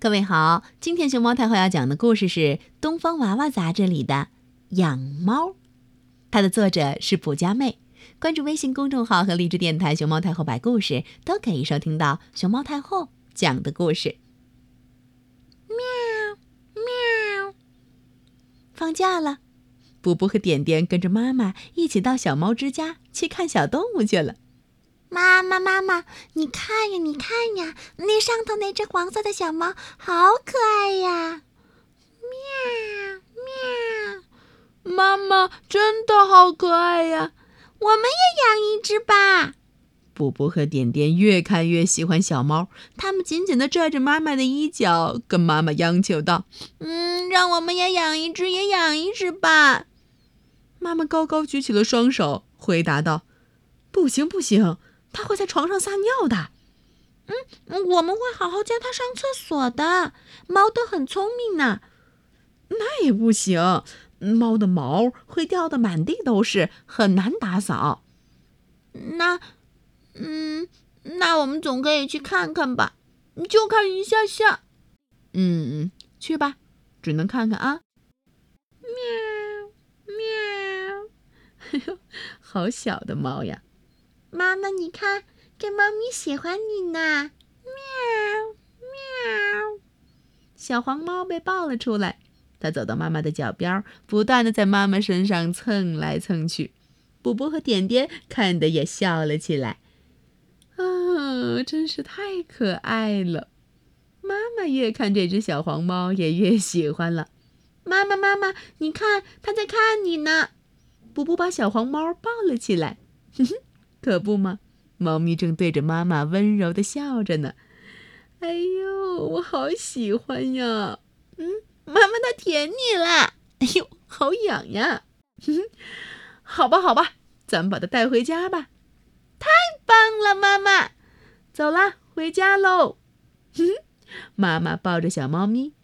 各位好，今天熊猫太后要讲的故事是《东方娃娃》杂志里的《养猫》，它的作者是卜佳妹。关注微信公众号和荔枝电台“熊猫太后”摆故事，都可以收听到熊猫太后讲的故事。喵喵！放假了，布布和点点跟着妈妈一起到小猫之家去看小动物去了。妈妈，妈妈，你看呀，你看呀，那上头那只黄色的小猫好可爱呀！喵喵，妈妈真的好可爱呀！我们也养一只吧。布布和点点越看越喜欢小猫，他们紧紧地拽着妈妈的衣角，跟妈妈央求道：“嗯，让我们也养一只，也养一只吧。”妈妈高高举起了双手，回答道：“不行，不行。”它会在床上撒尿的，嗯，我们会好好教它上厕所的。猫都很聪明呢。那也不行，猫的毛会掉的满地都是，很难打扫。那，嗯，那我们总可以去看看吧，就看一下下。嗯，去吧，只能看看啊。喵喵，嘿呦，好小的猫呀！妈妈，你看，这猫咪喜欢你呢。喵喵，小黄猫被抱了出来，它走到妈妈的脚边，不断的在妈妈身上蹭来蹭去。布布和点点看的也笑了起来。啊，真是太可爱了！妈妈越看这只小黄猫，也越喜欢了。妈妈，妈妈，你看，它在看你呢。布布把小黄猫抱了起来。哼哼。可不嘛，猫咪正对着妈妈温柔的笑着呢。哎呦，我好喜欢呀！嗯，妈妈它舔你了。哎呦，好痒呀！哼哼，好吧，好吧，咱们把它带回家吧。太棒了，妈妈。走啦，回家喽。哼哼，妈妈抱着小猫咪，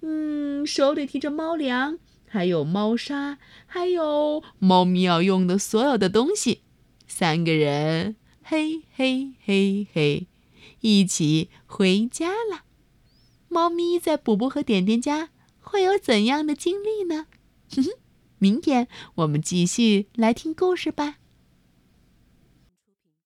嗯，手里提着猫粮，还有猫砂，还有猫咪要用的所有的东西。三个人，嘿嘿嘿嘿，一起回家了。猫咪在补补和点点家会有怎样的经历呢？哼 哼，明天我们继续来听故事吧。